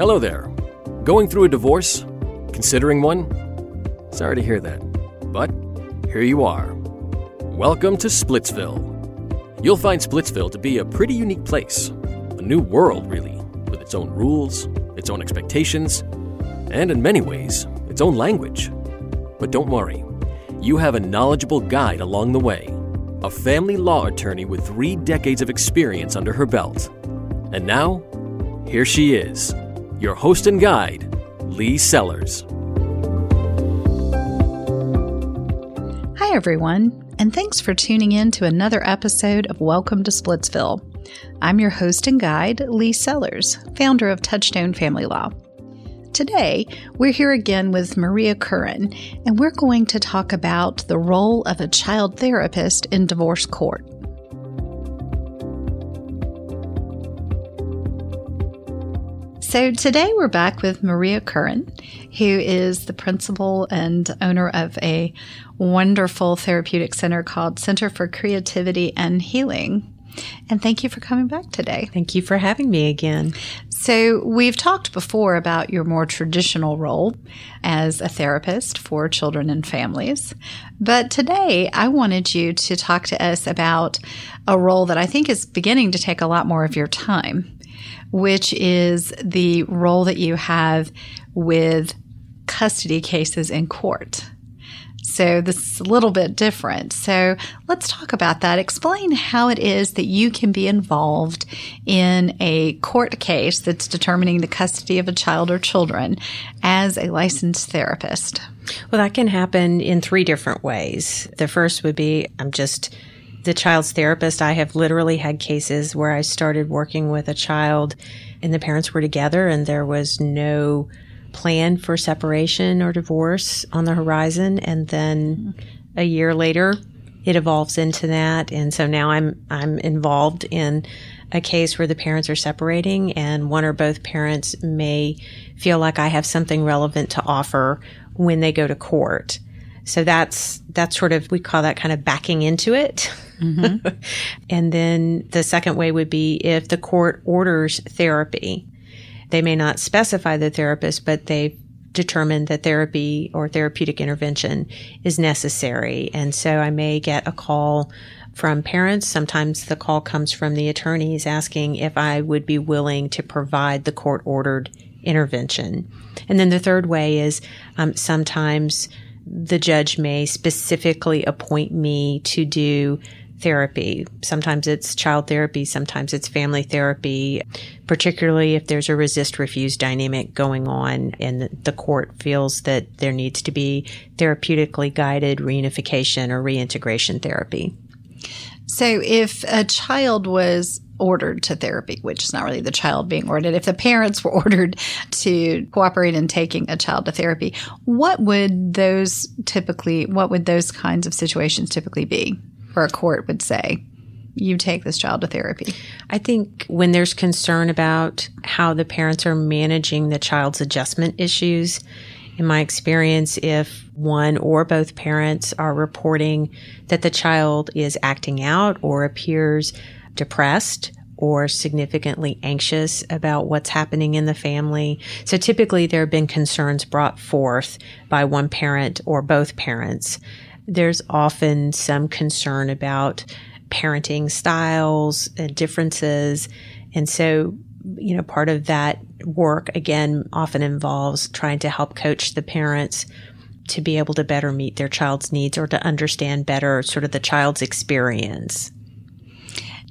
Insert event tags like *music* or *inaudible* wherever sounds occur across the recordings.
Hello there. Going through a divorce? Considering one? Sorry to hear that. But here you are. Welcome to Splitsville. You'll find Splitsville to be a pretty unique place. A new world, really, with its own rules, its own expectations, and in many ways, its own language. But don't worry, you have a knowledgeable guide along the way. A family law attorney with three decades of experience under her belt. And now, here she is, your host and guide, Lee Sellers. Hi, everyone, and thanks for tuning in to another episode of Welcome to Splitsville. I'm your host and guide, Lee Sellers, founder of Touchstone Family Law. Today, we're here again with Maria Curran, and we're going to talk about the role of a child therapist in divorce court. So, today we're back with Maria Curran, who is the principal and owner of a wonderful therapeutic center called Center for Creativity and Healing. And thank you for coming back today. Thank you for having me again. So, we've talked before about your more traditional role as a therapist for children and families. But today, I wanted you to talk to us about a role that I think is beginning to take a lot more of your time which is the role that you have with custody cases in court. So this is a little bit different. So let's talk about that. Explain how it is that you can be involved in a court case that's determining the custody of a child or children as a licensed therapist. Well, that can happen in three different ways. The first would be I'm just the child's therapist, I have literally had cases where I started working with a child and the parents were together and there was no plan for separation or divorce on the horizon. And then a year later, it evolves into that. And so now I'm, I'm involved in a case where the parents are separating and one or both parents may feel like I have something relevant to offer when they go to court. So that's, that's sort of, we call that kind of backing into it. Mm-hmm. *laughs* and then the second way would be if the court orders therapy. They may not specify the therapist, but they determine that therapy or therapeutic intervention is necessary. And so I may get a call from parents. Sometimes the call comes from the attorneys asking if I would be willing to provide the court ordered intervention. And then the third way is um, sometimes the judge may specifically appoint me to do therapy. Sometimes it's child therapy, sometimes it's family therapy, particularly if there's a resist refuse dynamic going on and the court feels that there needs to be therapeutically guided reunification or reintegration therapy. So if a child was ordered to therapy, which is not really the child being ordered. If the parents were *laughs* ordered to cooperate in taking a child to therapy, what would those typically, what would those kinds of situations typically be? where a court would say, you take this child to therapy? I think when there's concern about how the parents are managing the child's adjustment issues, in my experience, if one or both parents are reporting that the child is acting out or appears depressed or significantly anxious about what's happening in the family. So typically there have been concerns brought forth by one parent or both parents there's often some concern about parenting styles and differences. And so, you know, part of that work again often involves trying to help coach the parents to be able to better meet their child's needs or to understand better sort of the child's experience.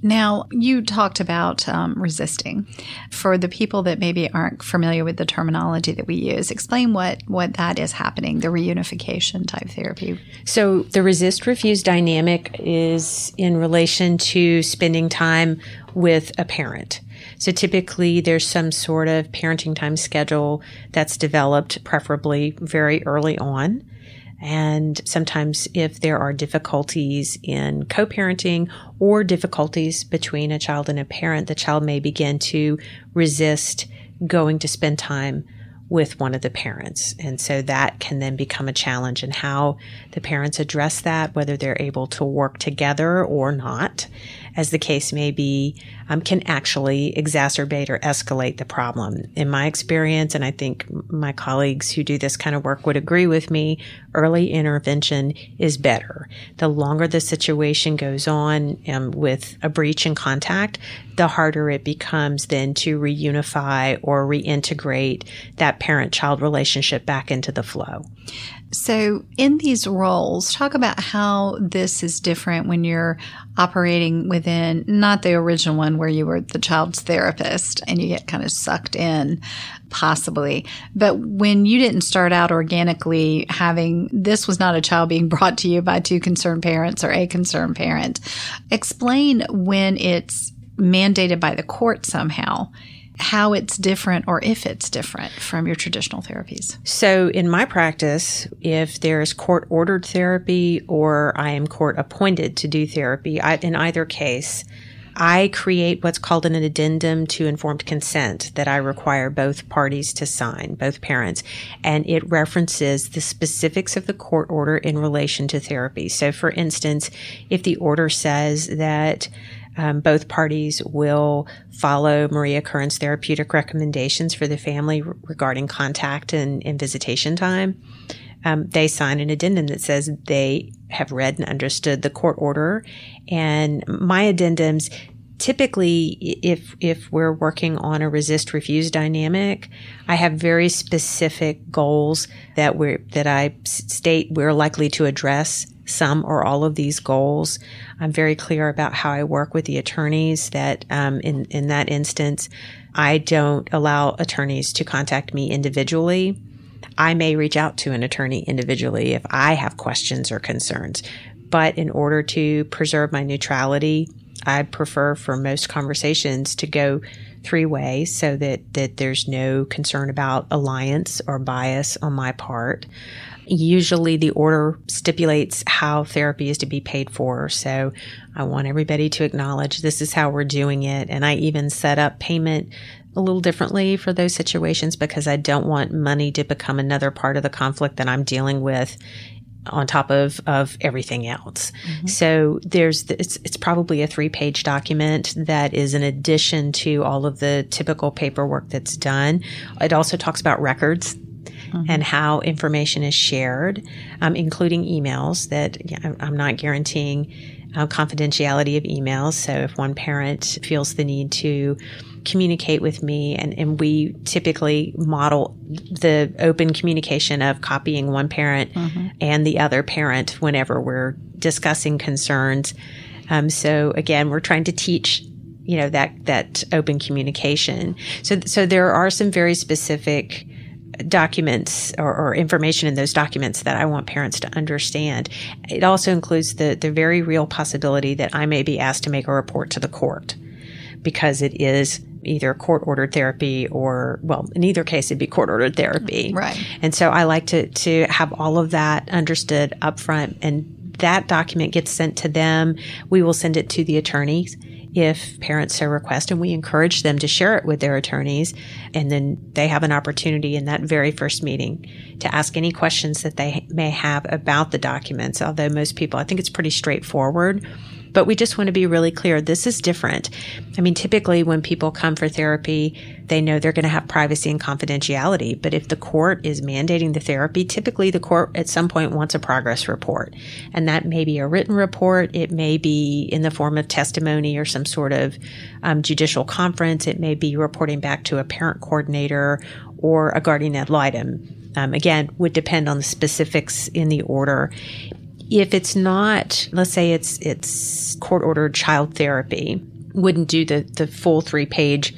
Now, you talked about um, resisting. For the people that maybe aren't familiar with the terminology that we use, explain what, what that is happening, the reunification type therapy. So, the resist refuse dynamic is in relation to spending time with a parent. So typically there's some sort of parenting time schedule that's developed, preferably very early on. And sometimes if there are difficulties in co-parenting or difficulties between a child and a parent, the child may begin to resist going to spend time with one of the parents. And so that can then become a challenge and how the parents address that, whether they're able to work together or not, as the case may be, um, can actually exacerbate or escalate the problem. In my experience, and I think my colleagues who do this kind of work would agree with me, early intervention is better. The longer the situation goes on um, with a breach in contact, the harder it becomes then to reunify or reintegrate that parent child relationship back into the flow. So, in these roles, talk about how this is different when you're operating within not the original one where you were the child's therapist and you get kind of sucked in, possibly. But when you didn't start out organically having this was not a child being *laughs* brought to you by two concerned parents or a concerned parent, explain when it's mandated by the court somehow how it's different or if it's different from your traditional therapies. So, in my practice, if there's court ordered therapy or I am court appointed to do therapy, I, in either case, I create what's called an addendum to informed consent that I require both parties to sign, both parents, and it references the specifics of the court order in relation to therapy. So, for instance, if the order says that um, both parties will follow Maria Curran's therapeutic recommendations for the family regarding contact and, and visitation time. Um, they sign an addendum that says they have read and understood the court order. And my addendums typically if if we're working on a resist refuse dynamic i have very specific goals that we're that i state we're likely to address some or all of these goals. I'm very clear about how I work with the attorneys that um, in, in that instance, I don't allow attorneys to contact me individually. I may reach out to an attorney individually if I have questions or concerns. But in order to preserve my neutrality, I prefer for most conversations to go three ways so that, that there's no concern about alliance or bias on my part. Usually the order stipulates how therapy is to be paid for. So I want everybody to acknowledge this is how we're doing it. And I even set up payment a little differently for those situations because I don't want money to become another part of the conflict that I'm dealing with on top of of everything else. Mm-hmm. So there's the, it's it's probably a three page document that is an addition to all of the typical paperwork that's done. It also talks about records mm-hmm. and how information is shared, um, including emails that I'm not guaranteeing uh, confidentiality of emails. So if one parent feels the need to communicate with me and, and we typically model the open communication of copying one parent mm-hmm. and the other parent whenever we're discussing concerns. Um, so again, we're trying to teach you know that that open communication. So so there are some very specific documents or, or, information in those documents that I want parents to understand. It also includes the, the very real possibility that I may be asked to make a report to the court because it is either court ordered therapy or well in either case it'd be court ordered therapy mm, right. And so i like to to have all of that understood up front and that document gets sent to them. We will send it to the attorneys if parents so request, and we encourage them to share it with their attorneys. And then they have an opportunity in that very first meeting to ask any questions that they may have about the documents. Although most people, I think it's pretty straightforward. But we just want to be really clear. This is different. I mean, typically when people come for therapy, they know they're going to have privacy and confidentiality. But if the court is mandating the therapy, typically the court at some point wants a progress report. And that may be a written report. It may be in the form of testimony or some sort of um, judicial conference. It may be reporting back to a parent coordinator or a guardian ad litem. Um, again, would depend on the specifics in the order. If it's not, let's say it's it's court ordered child therapy, wouldn't do the the full three page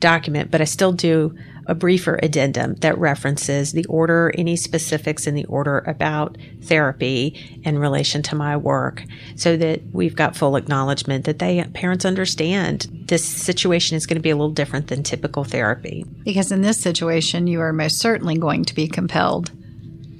document, but I still do a briefer addendum that references the order, any specifics in the order about therapy in relation to my work so that we've got full acknowledgement that they parents understand this situation is going to be a little different than typical therapy. Because in this situation you are most certainly going to be compelled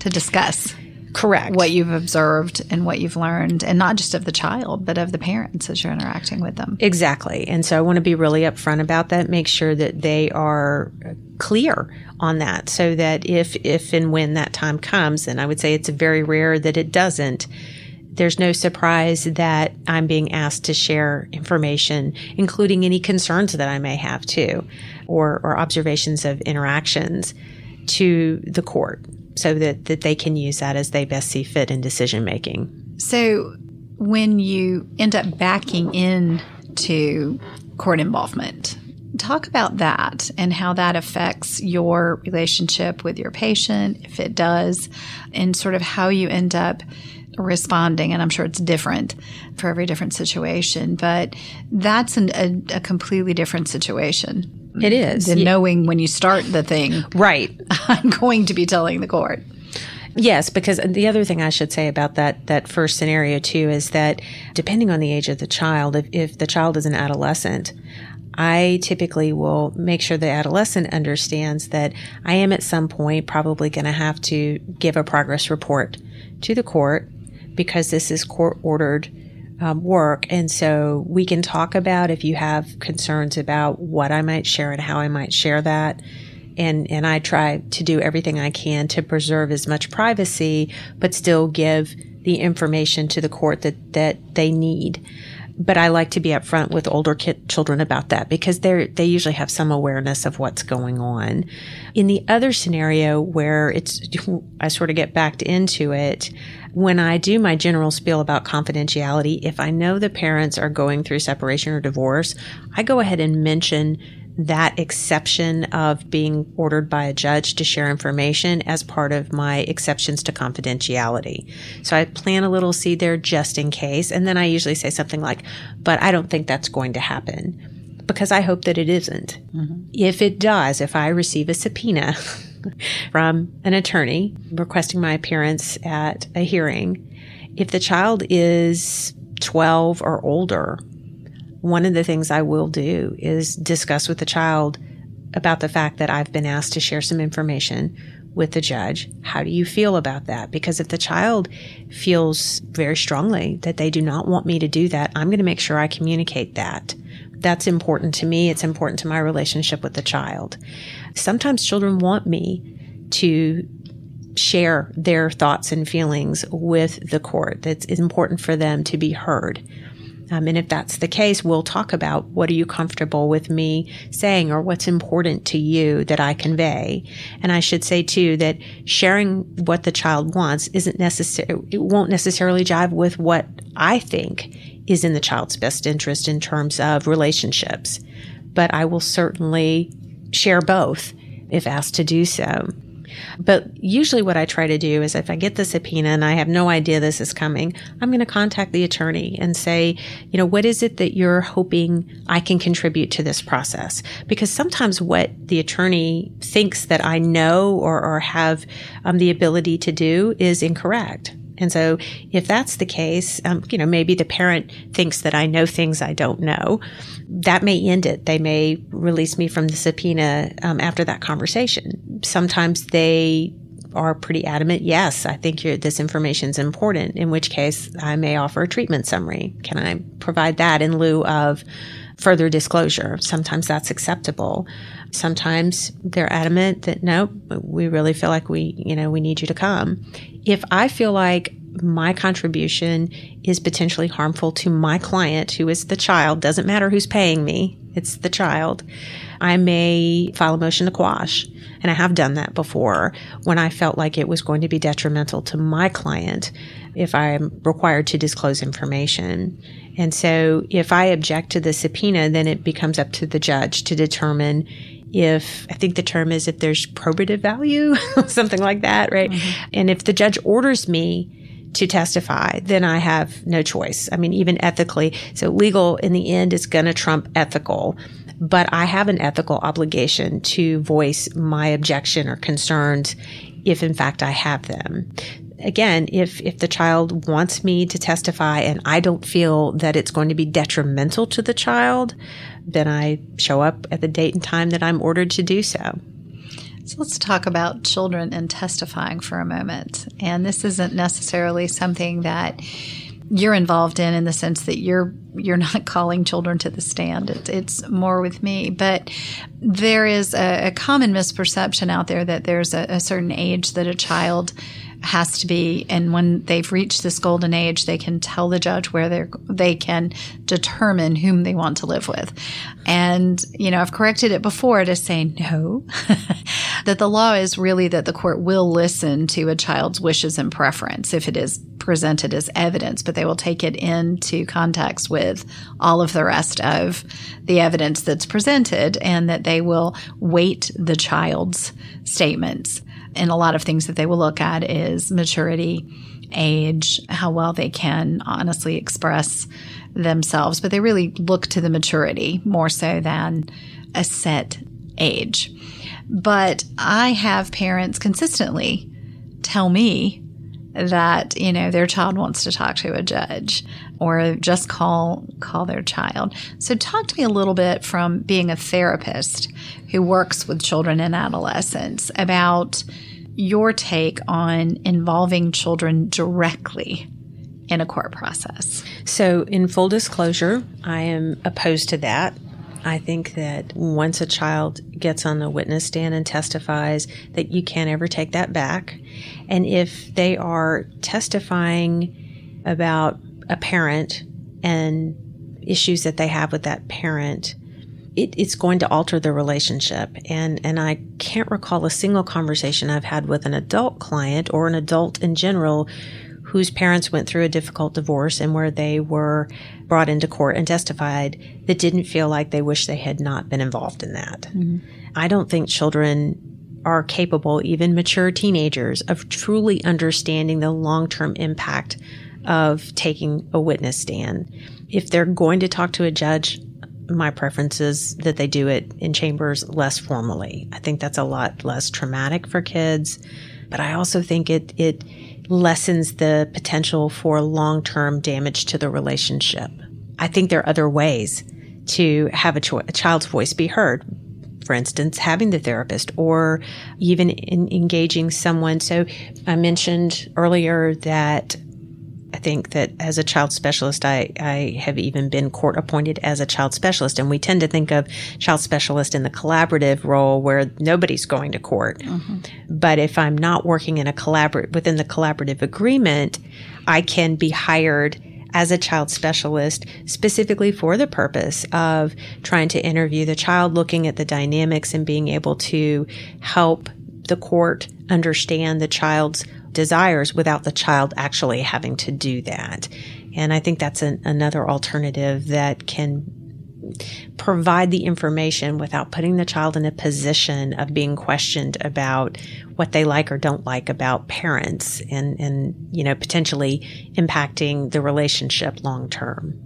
to discuss Correct. What you've observed and what you've learned, and not just of the child, but of the parents as you're interacting with them. Exactly. And so I want to be really upfront about that, make sure that they are clear on that so that if if and when that time comes and I would say it's very rare that it doesn't there's no surprise that I'm being asked to share information, including any concerns that I may have too, or, or observations of interactions to the court so that, that they can use that as they best see fit in decision making. So when you end up backing in to court involvement, talk about that and how that affects your relationship with your patient, if it does, and sort of how you end up responding. And I'm sure it's different for every different situation, but that's an, a, a completely different situation. It mm-hmm. is. Than yeah. knowing when you start the thing. Right. *laughs* I'm going to be telling the court. Yes, because the other thing I should say about that that first scenario too is that depending on the age of the child, if, if the child is an adolescent, I typically will make sure the adolescent understands that I am at some point probably going to have to give a progress report to the court because this is court ordered um, work. And so we can talk about if you have concerns about what I might share and how I might share that. And, and I try to do everything I can to preserve as much privacy, but still give the information to the court that, that they need but I like to be upfront with older kid, children about that because they they usually have some awareness of what's going on. In the other scenario where it's *laughs* I sort of get backed into it, when I do my general spiel about confidentiality, if I know the parents are going through separation or divorce, I go ahead and mention that exception of being ordered by a judge to share information as part of my exceptions to confidentiality. So I plant a little seed there just in case. And then I usually say something like, but I don't think that's going to happen because I hope that it isn't. Mm-hmm. If it does, if I receive a subpoena *laughs* from an attorney requesting my appearance at a hearing, if the child is 12 or older, one of the things I will do is discuss with the child about the fact that I've been asked to share some information with the judge. How do you feel about that? Because if the child feels very strongly that they do not want me to do that, I'm going to make sure I communicate that. That's important to me. It's important to my relationship with the child. Sometimes children want me to share their thoughts and feelings with the court. It's important for them to be heard. Um, and if that's the case, we'll talk about what are you comfortable with me saying or what's important to you that I convey. And I should say too that sharing what the child wants isn't necessary, it won't necessarily jive with what I think is in the child's best interest in terms of relationships. But I will certainly share both if asked to do so. But usually what I try to do is if I get the subpoena and I have no idea this is coming, I'm going to contact the attorney and say, you know, what is it that you're hoping I can contribute to this process? Because sometimes what the attorney thinks that I know or, or have um, the ability to do is incorrect. And so if that's the case, um, you know, maybe the parent thinks that I know things I don't know. That may end it. They may release me from the subpoena um, after that conversation. Sometimes they are pretty adamant, yes, I think this information is important, in which case I may offer a treatment summary. Can I provide that in lieu of further disclosure? Sometimes that's acceptable. Sometimes they're adamant that no, we really feel like we, you know, we need you to come if I feel like my contribution is potentially harmful to my client, who is the child, doesn't matter who's paying me, it's the child, I may file a motion to quash. And I have done that before when I felt like it was going to be detrimental to my client if I'm required to disclose information. And so if I object to the subpoena, then it becomes up to the judge to determine if I think the term is if there's probative value, *laughs* something like that, right? Mm-hmm. And if the judge orders me to testify, then I have no choice. I mean, even ethically. So legal in the end is going to trump ethical, but I have an ethical obligation to voice my objection or concerns if in fact I have them again, if if the child wants me to testify and I don't feel that it's going to be detrimental to the child, then I show up at the date and time that I'm ordered to do so. So let's talk about children and testifying for a moment. And this isn't necessarily something that you're involved in in the sense that you're you're not *laughs* calling children to the stand. It, it's more with me, but there is a, a common misperception out there that there's a, a certain age that a child has to be. And when they've reached this golden age they can tell the judge where they they can determine whom they want to live with. And you know i've corrected it before to say no *laughs* that the law is really that the court will listen to a child's wishes and preference if it is presented as evidence but they will take it into context with all of the rest of the evidence that's presented and that they will weight the child's statements and a lot of things that they will look at is maturity, age, how well they can honestly express themselves. But they really look to the maturity more so than a set age. But I have parents consistently tell me that you know their child wants to talk to a judge or just call call their child. So talk to me a little bit from being a therapist who works with children and adolescents about your take on involving children directly in a court process. So, in full disclosure, I am opposed to that. I think that once a child gets on the witness stand and testifies, that you can't ever take that back. And if they are testifying about a parent and issues that they have with that parent, it, it's going to alter the relationship. And, and I can't recall a single conversation I've had with an adult client or an adult in general whose parents went through a difficult divorce and where they were brought into court and testified that didn't feel like they wish they had not been involved in that. Mm-hmm. I don't think children are capable, even mature teenagers, of truly understanding the long term impact of taking a witness stand. If they're going to talk to a judge, my preference is that they do it in chambers less formally. I think that's a lot less traumatic for kids, but I also think it it lessens the potential for long-term damage to the relationship. I think there are other ways to have a, cho- a child's voice be heard. For instance, having the therapist or even engaging someone. So I mentioned earlier that I think that as a child specialist, I, I have even been court appointed as a child specialist. And we tend to think of child specialist in the collaborative role where nobody's going to court. Mm-hmm. But if I'm not working in a collaborate within the collaborative agreement, I can be hired as a child specialist specifically for the purpose of trying to interview the child, looking at the dynamics and being able to help the court understand the child's desires without the child actually having to do that. And I think that's an, another alternative that can provide the information without putting the child in a position of being questioned about what they like or don't like about parents and, and you know, potentially impacting the relationship long term.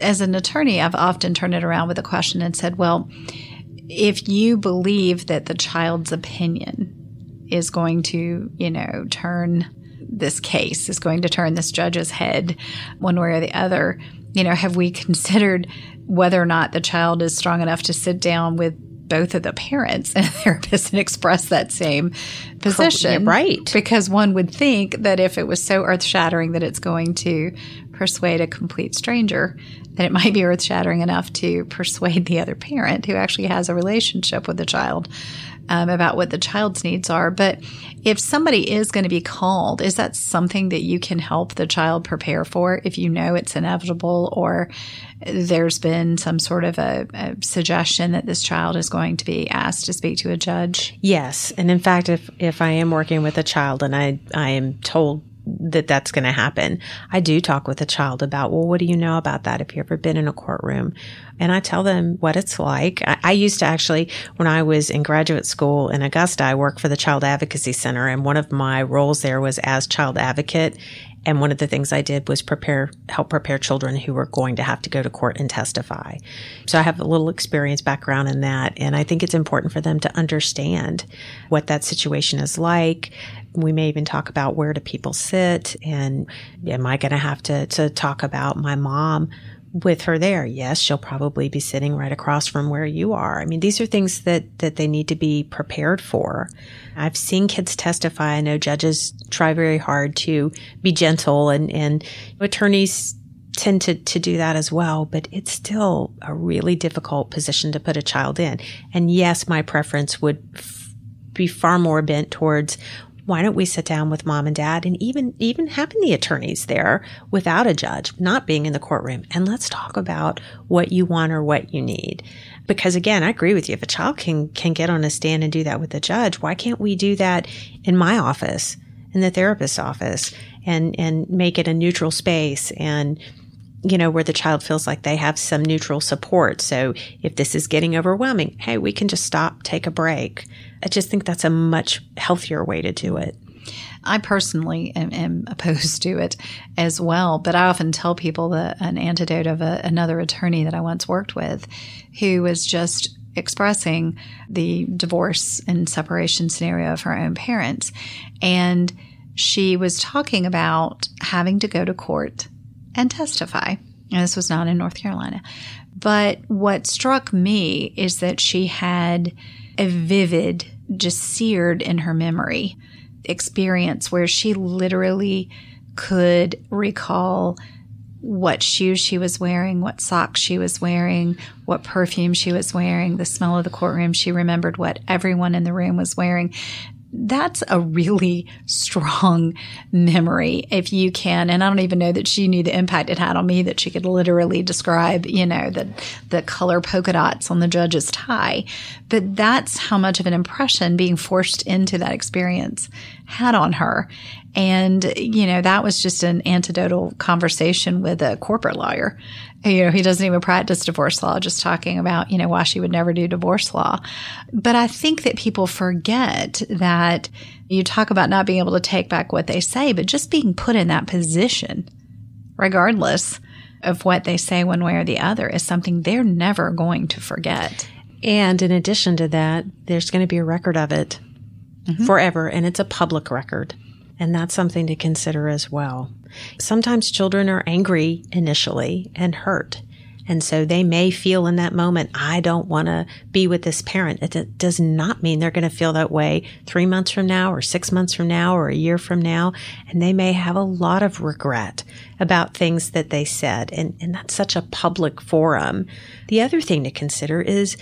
As an attorney, I've often turned it around with a question and said, well, if you believe that the child's opinion is going to, you know, turn this case, is going to turn this judge's head one way or the other. You know, have we considered whether or not the child is strong enough to sit down with both of the parents and *laughs* therapist and express that same position? Right. Because one would think that if it was so earth shattering that it's going to persuade a complete stranger, that it might be earth shattering enough to persuade the other parent who actually has a relationship with the child um, about what the child's needs are. But if somebody is going to be called, is that something that you can help the child prepare for if you know it's inevitable or there's been some sort of a, a suggestion that this child is going to be asked to speak to a judge? Yes. And in fact, if, if I am working with a child and I, I am told that that's going to happen. I do talk with a child about, well, what do you know about that? If you've ever been in a courtroom and I tell them what it's like. I, I, used to actually, when I was in graduate school in Augusta, I worked for the Child Advocacy Center and one of my roles there was as child advocate. And one of the things I did was prepare, help prepare children who were going to have to go to court and testify. So I have a little experience background in that. And I think it's important for them to understand what that situation is like, we may even talk about where do people sit and am I going to have to, to talk about my mom with her there. Yes, she'll probably be sitting right across from where you are. I mean, these are things that, that they need to be prepared for. I've seen kids testify. I know judges try very hard to be gentle and, and attorneys tend to, to do that as well, but it's still a really difficult position to put a child in. And yes, my preference would f- be far more bent towards why don't we sit down with mom and dad and even even having the attorneys there without a judge not being in the courtroom and let's talk about what you want or what you need because again i agree with you if a child can can get on a stand and do that with a judge why can't we do that in my office in the therapist's office and and make it a neutral space and you know, where the child feels like they have some neutral support. So if this is getting overwhelming, hey, we can just stop, take a break. I just think that's a much healthier way to do it. I personally am, am, *laughs* opposed to it as well, but I often tell people that an antidote of a, another attorney that I once worked with who was just expressing the divorce and separation scenario of her own parents. And she was talking about having to go to court and testify. And this was not in North Carolina. But what struck me is that she had a vivid, just seared in her memory experience where she literally could recall what shoes she was wearing, what socks she was wearing, what perfume she was wearing, the smell of the courtroom. She remembered what everyone in the room was wearing that's a really strong memory if you can. And i don't even know that she knew the impact it had on me that she could literally describe you know the the color polka dots on the judge's tie. But that's how much of an impression being forced into that experience had on her. And you know that was just an antidotal conversation with a corporate lawyer you know, he doesn't even practice divorce law, just talking about, you know, why she would never do divorce law. But I think that people forget that you talk about not being able to take back what they say, but just being put in that position, regardless of what they say one way or the other, is something they're never going to forget. And in addition to that, there's going to be a record of it mm-hmm. forever, and it's a public record. And that's something to consider as well. Sometimes children are angry initially and hurt. And so they may feel in that moment, I don't want to be with this parent. It does not mean they're going to feel that way three months from now or six months from now or a year from now. And they may have a lot of regret about things that they said. And, and that's such a public forum. The other thing to consider is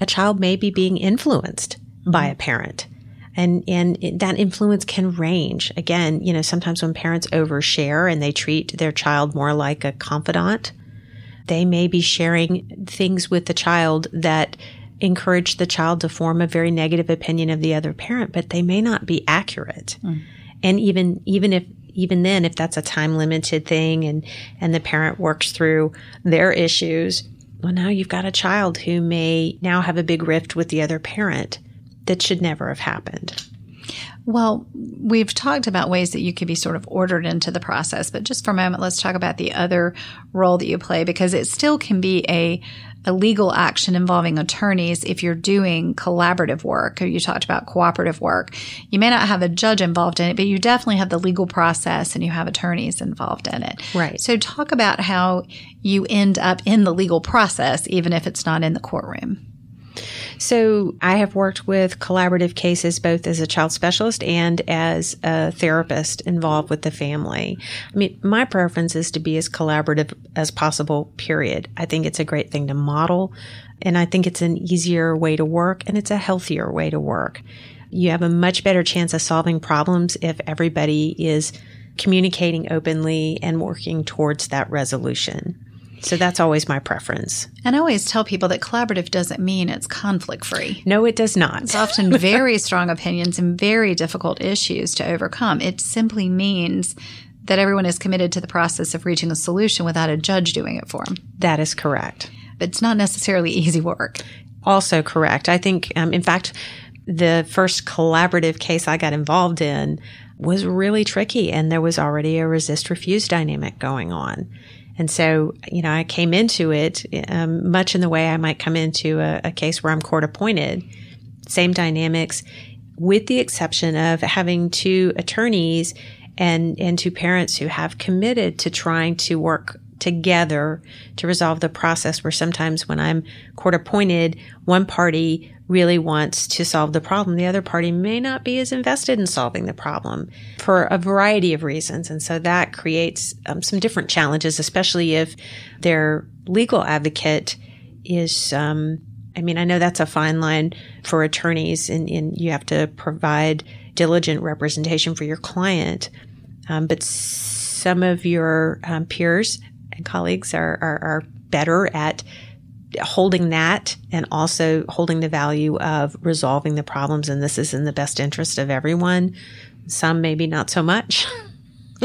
a child may be being influenced by mm-hmm. a parent and and that influence can range. Again you know sometimes when parents overshare and they treat their child more like a confidant they may be sharing things with the child that encourage the child to form a very negative opinion of the other parent but they may not be accurate. Mm. and even even if even then if that's a time limited thing and and the parent works through their issues well now you've got a child who may now have a big rift with the other parent that should never have happened. Well, we've talked about ways that you could be sort of ordered into the process, but just for a moment, let's talk about the other role that you play because it still can be a, a legal action involving attorneys if you're doing collaborative work. You talked about cooperative work. You may not have a judge involved in it, but you definitely have the legal process and you have attorneys involved in it. Right. So talk about how you end up in the legal process, even if it's not in the courtroom. So I have worked with collaborative cases both as a child specialist and as a therapist involved with the family. I mean, my preference is to be as collaborative as possible, period. I think it's a great thing to model, and I think it's an easier way to work and it's a healthier way to work. You have a much better chance of solving problems if everybody is communicating openly and working towards that resolution. So that's always my preference. And I always tell people that collaborative doesn't mean it's conflict free. No, it does not. It's often *laughs* very strong opinions and very difficult issues to overcome. It simply means that everyone is committed to the process of reaching a solution without a judge doing it for them. That is correct. But it's not necessarily easy work. Also correct. I think, um, in fact, the first collaborative case I got involved in was really tricky, and there was already a resist refuse dynamic going on. And so, you know, I came into it um, much in the way I might come into a, a case where I'm court appointed. Same dynamics, with the exception of having two attorneys and and two parents who have committed to trying to work together to resolve the process where sometimes when I'm court appointed, one party really wants to solve the problem. The other party may not be as invested in solving the problem for a variety of reasons. And so that creates um, some different challenges, especially if their legal advocate is, um, I mean, I know that's a fine line for attorneys and, and you have to provide diligent representation for your client. Um, but some of your um, peers and colleagues are, are, are better at holding that and also holding the value of resolving the problems. And this is in the best interest of everyone. Some maybe not so much. *laughs*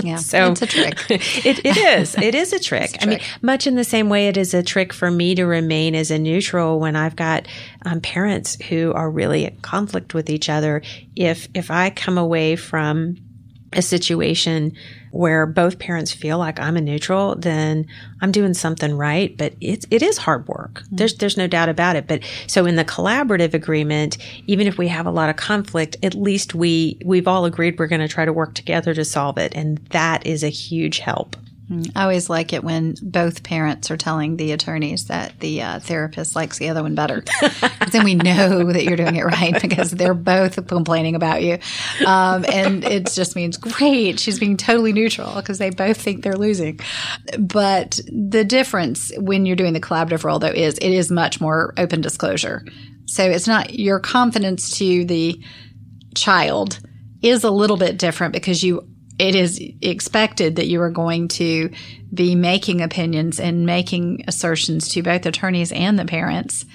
Yeah, so it's a trick. *laughs* it, it is. It is a *laughs* trick. a trick. I mean, much in the same way it is a trick for me to remain as a neutral when I've got um, parents who are really at conflict with each other. If if I come away from a situation where both parents feel like I'm a neutral, then I'm doing something right. But it's it is hard work. Mm-hmm. There's there's no doubt about it. But so in the collaborative agreement, even if we have a lot of conflict, at least we we've all agreed we're going to try to work together to solve it, and that is a huge help. I always like it when both parents are telling the attorneys that the uh, therapist likes the other one better. *laughs* then we know that you're doing it right because they're both complaining about you. Um, and it just means, great, she's being totally neutral because they both think they're losing. But the difference when you're doing the collaborative role, though, is it is much more open disclosure. So it's not your confidence to the child is a little bit different because you it is expected that you are going to be making opinions and making assertions to both attorneys and the parents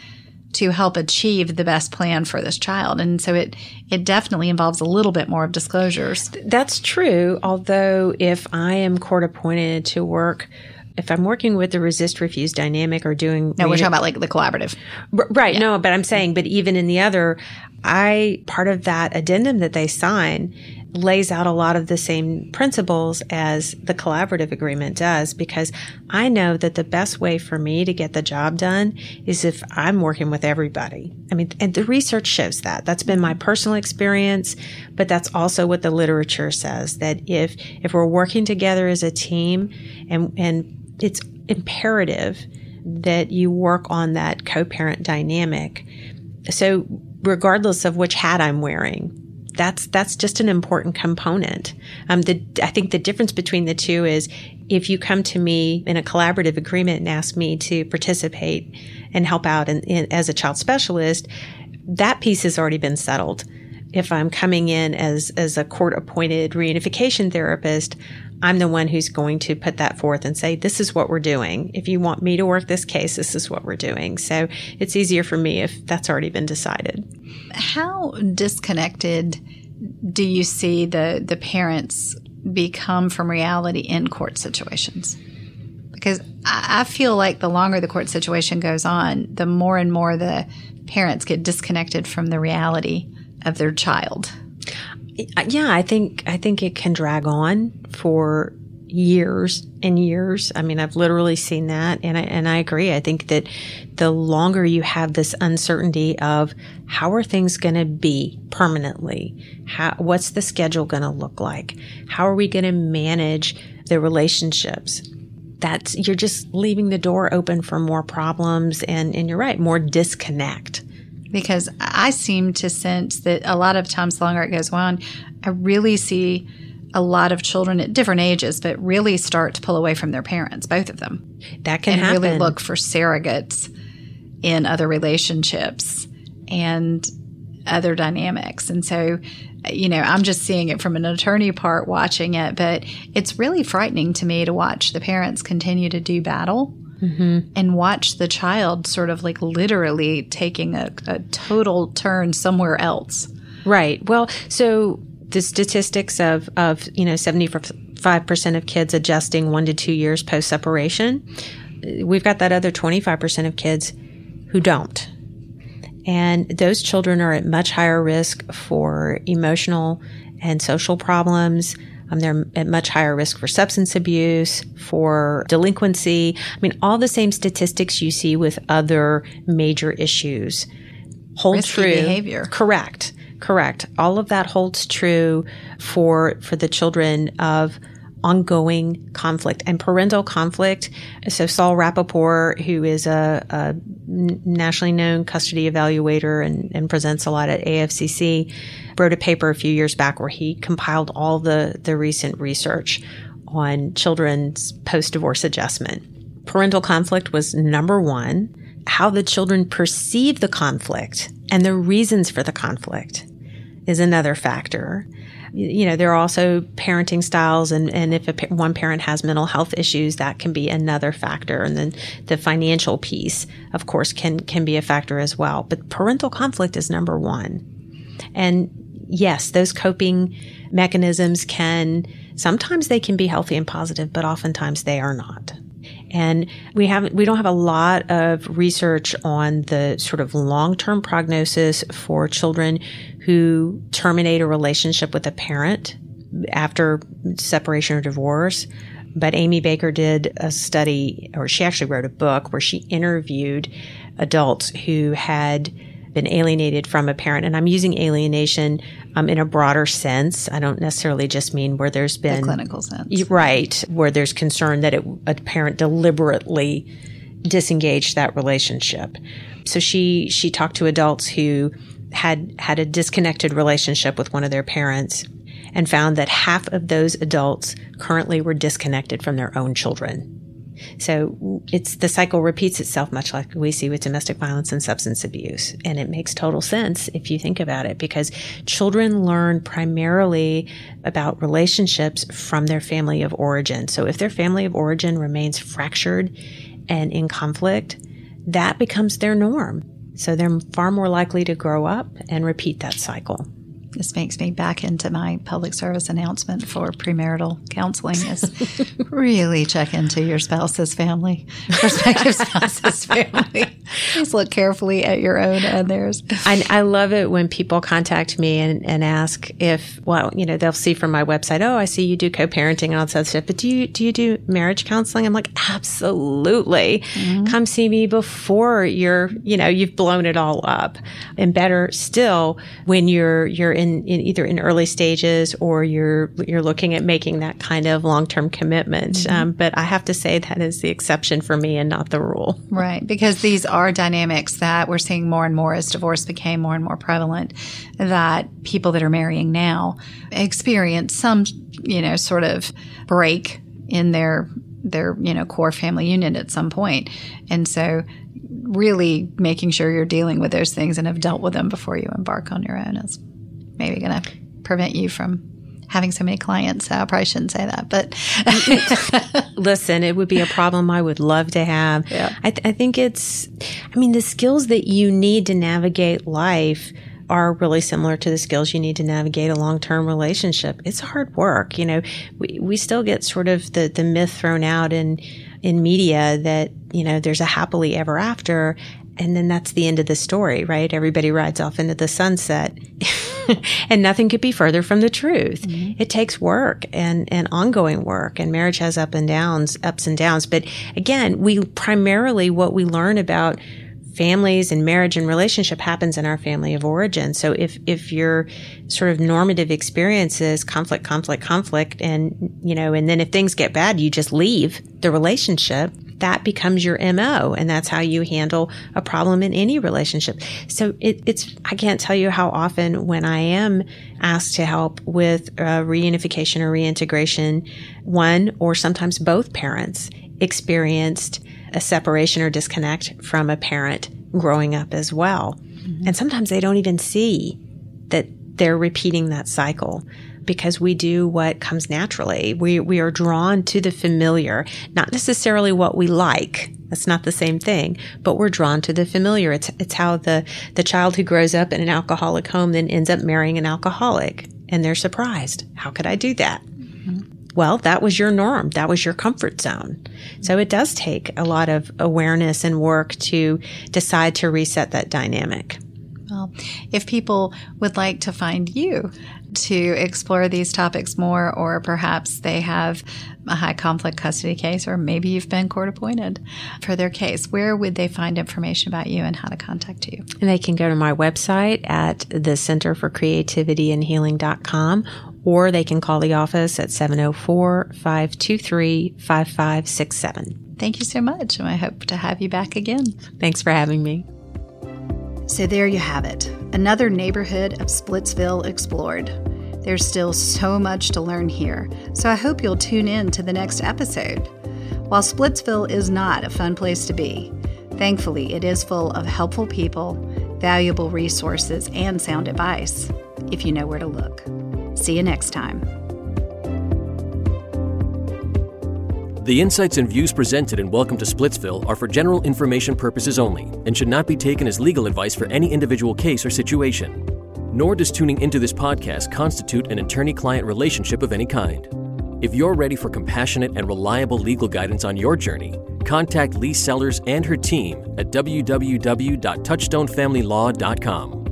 to help achieve the best plan for this child. And so it it definitely involves a little bit more of disclosures. That's true, although if I am court appointed to work if I'm working with the resist refuse dynamic or doing No, we're talking about like the collaborative. R- right. Yeah. No, but I'm saying but even in the other I part of that addendum that they sign lays out a lot of the same principles as the collaborative agreement does because I know that the best way for me to get the job done is if I'm working with everybody. I mean, and the research shows that. That's been my personal experience, but that's also what the literature says that if if we're working together as a team and and it's imperative that you work on that co-parent dynamic. So regardless of which hat I'm wearing, that's that's just an important component. Um, the I think the difference between the two is if you come to me in a collaborative agreement and ask me to participate and help out in, in, as a child specialist, that piece has already been settled. If I'm coming in as as a court appointed reunification therapist, I'm the one who's going to put that forth and say, this is what we're doing. If you want me to work this case, this is what we're doing. So it's easier for me if that's already been decided. How disconnected do you see the, the parents become from reality in court situations? Because I feel like the longer the court situation goes on, the more and more the parents get disconnected from the reality of their child yeah, I think I think it can drag on for years and years. I mean, I've literally seen that, and I and I agree. I think that the longer you have this uncertainty of how are things going to be permanently, how what's the schedule going to look like, how are we going to manage the relationships. That's you're just leaving the door open for more problems, and and you're right, more disconnect because I seem to sense that a lot of times, the longer it goes on, I really see a lot of children at different ages, but really start to pull away from their parents, both of them. That can and happen. really look for surrogates in other relationships and other dynamics. And so, you know, I'm just seeing it from an attorney part watching it, but it's really frightening to me to watch the parents continue to do battle mm-hmm. and watch the child sort of like literally taking a, a total turn somewhere else. Right. Well, so the statistics of, of you know, 75% of kids adjusting one to two years post separation, we've got that other 25% of kids who don't. And those children are at much higher risk for emotional and social problems, um, they're at much higher risk for substance abuse, for delinquency. I mean, all the same statistics you see with other major issues hold Risky true. Behavior. Correct. Correct. All of that holds true for for the children of ongoing conflict and parental conflict. So Sol Rappaport, who is a, a nationally known custody evaluator and, and, presents a lot at AFCC, wrote a paper a few years back where he compiled all the, the recent research on children's post-divorce adjustment. Parental conflict was number one. How the children perceive the conflict and the reasons for the conflict is another factor you know, there are also parenting styles, and, and if a, one parent has mental health issues, that can be another factor. And then the financial piece, of course, can can be a factor as well. But parental conflict is number one. And yes, those coping mechanisms can sometimes they can be healthy and positive, but oftentimes they are not. And we haven't, we don't have a lot of research on the sort of long-term prognosis for children who terminate a relationship with a parent after separation or divorce. But Amy Baker did a study, or she actually wrote a book where she interviewed adults who had been alienated from a parent. And I'm using alienation um, in a broader sense. I don't necessarily just mean where there's been the clinical sense. Right. Where there's concern that it, a parent deliberately disengaged that relationship. So she, she talked to adults who had had a disconnected relationship with one of their parents and found that half of those adults currently were disconnected from their own children. So it's the cycle repeats itself much like we see with domestic violence and substance abuse. And it makes total sense if you think about it because children learn primarily about relationships from their family of origin. So if their family of origin remains fractured and in conflict, that becomes their norm. So they're far more likely to grow up and repeat that cycle. This makes me back into my public service announcement for premarital counseling is *laughs* really check into your spouse's family, prospective spouse's *laughs* family. Please look carefully at your own and theirs. I, I love it when people contact me and, and ask if, well, you know, they'll see from my website, oh, I see you do co-parenting and all that stuff, but do you, do you do marriage counseling? I'm like, absolutely. Mm-hmm. Come see me before you're, you know, you've blown it all up. And better still, when you're, you're in in, in either in early stages or you're you're looking at making that kind of long term commitment. Mm-hmm. Um, but I have to say that is the exception for me and not the rule. Right, because these are dynamics that we're seeing more and more as divorce became more and more prevalent. That people that are marrying now experience some, you know, sort of break in their their you know core family unit at some point, and so really making sure you're dealing with those things and have dealt with them before you embark on your own is maybe going to prevent you from having so many clients. I probably shouldn't say that, but *laughs* listen, it would be a problem I would love to have. Yeah. I, th- I think it's, I mean, the skills that you need to navigate life are really similar to the skills you need to navigate a long-term relationship. It's hard work. You know, we, we still get sort of the, the myth thrown out in, in media that, you know, there's a happily ever after. And then that's the end of the story, right? Everybody rides off into the sunset. *laughs* and nothing could be further from the truth. Mm-hmm. It takes work and, and ongoing work and marriage has up and downs, ups and downs. But again, we primarily what we learn about families and marriage and relationship happens in our family of origin. So if, if your sort of normative experiences, conflict, conflict, conflict, and, you know, and then if things get bad, you just leave the relationship, that becomes your MO and that's how you handle a problem in any relationship. So it, it's, I can't tell you how often when I am asked to help with uh, reunification or reintegration, one or sometimes both parents experienced a separation or disconnect from a parent growing up as well. Mm-hmm. And sometimes they don't even see that they're repeating that cycle because we do what comes naturally. We, we are drawn to the familiar, not necessarily what we like. That's not the same thing, but we're drawn to the familiar. It's, it's how the, the child who grows up in an alcoholic home then ends up marrying an alcoholic and they're surprised. How could I do that? Mm-hmm. Well, that was your norm. That was your comfort zone. So it does take a lot of awareness and work to decide to reset that dynamic. Well, If people would like to find you to explore these topics more, or perhaps they have a high conflict custody case, or maybe you've been court appointed for their case, where would they find information about you and how to contact you? And they can go to my website at the Center for Creativity and Healing.com or they can call the office at 704 523 5567. Thank you so much, and I hope to have you back again. Thanks for having me. So, there you have it another neighborhood of Splitsville explored. There's still so much to learn here, so I hope you'll tune in to the next episode. While Splitsville is not a fun place to be, thankfully it is full of helpful people, valuable resources, and sound advice if you know where to look. See you next time. The insights and views presented in Welcome to Splitsville are for general information purposes only and should not be taken as legal advice for any individual case or situation. Nor does tuning into this podcast constitute an attorney client relationship of any kind. If you're ready for compassionate and reliable legal guidance on your journey, contact Lee Sellers and her team at www.touchstonefamilylaw.com.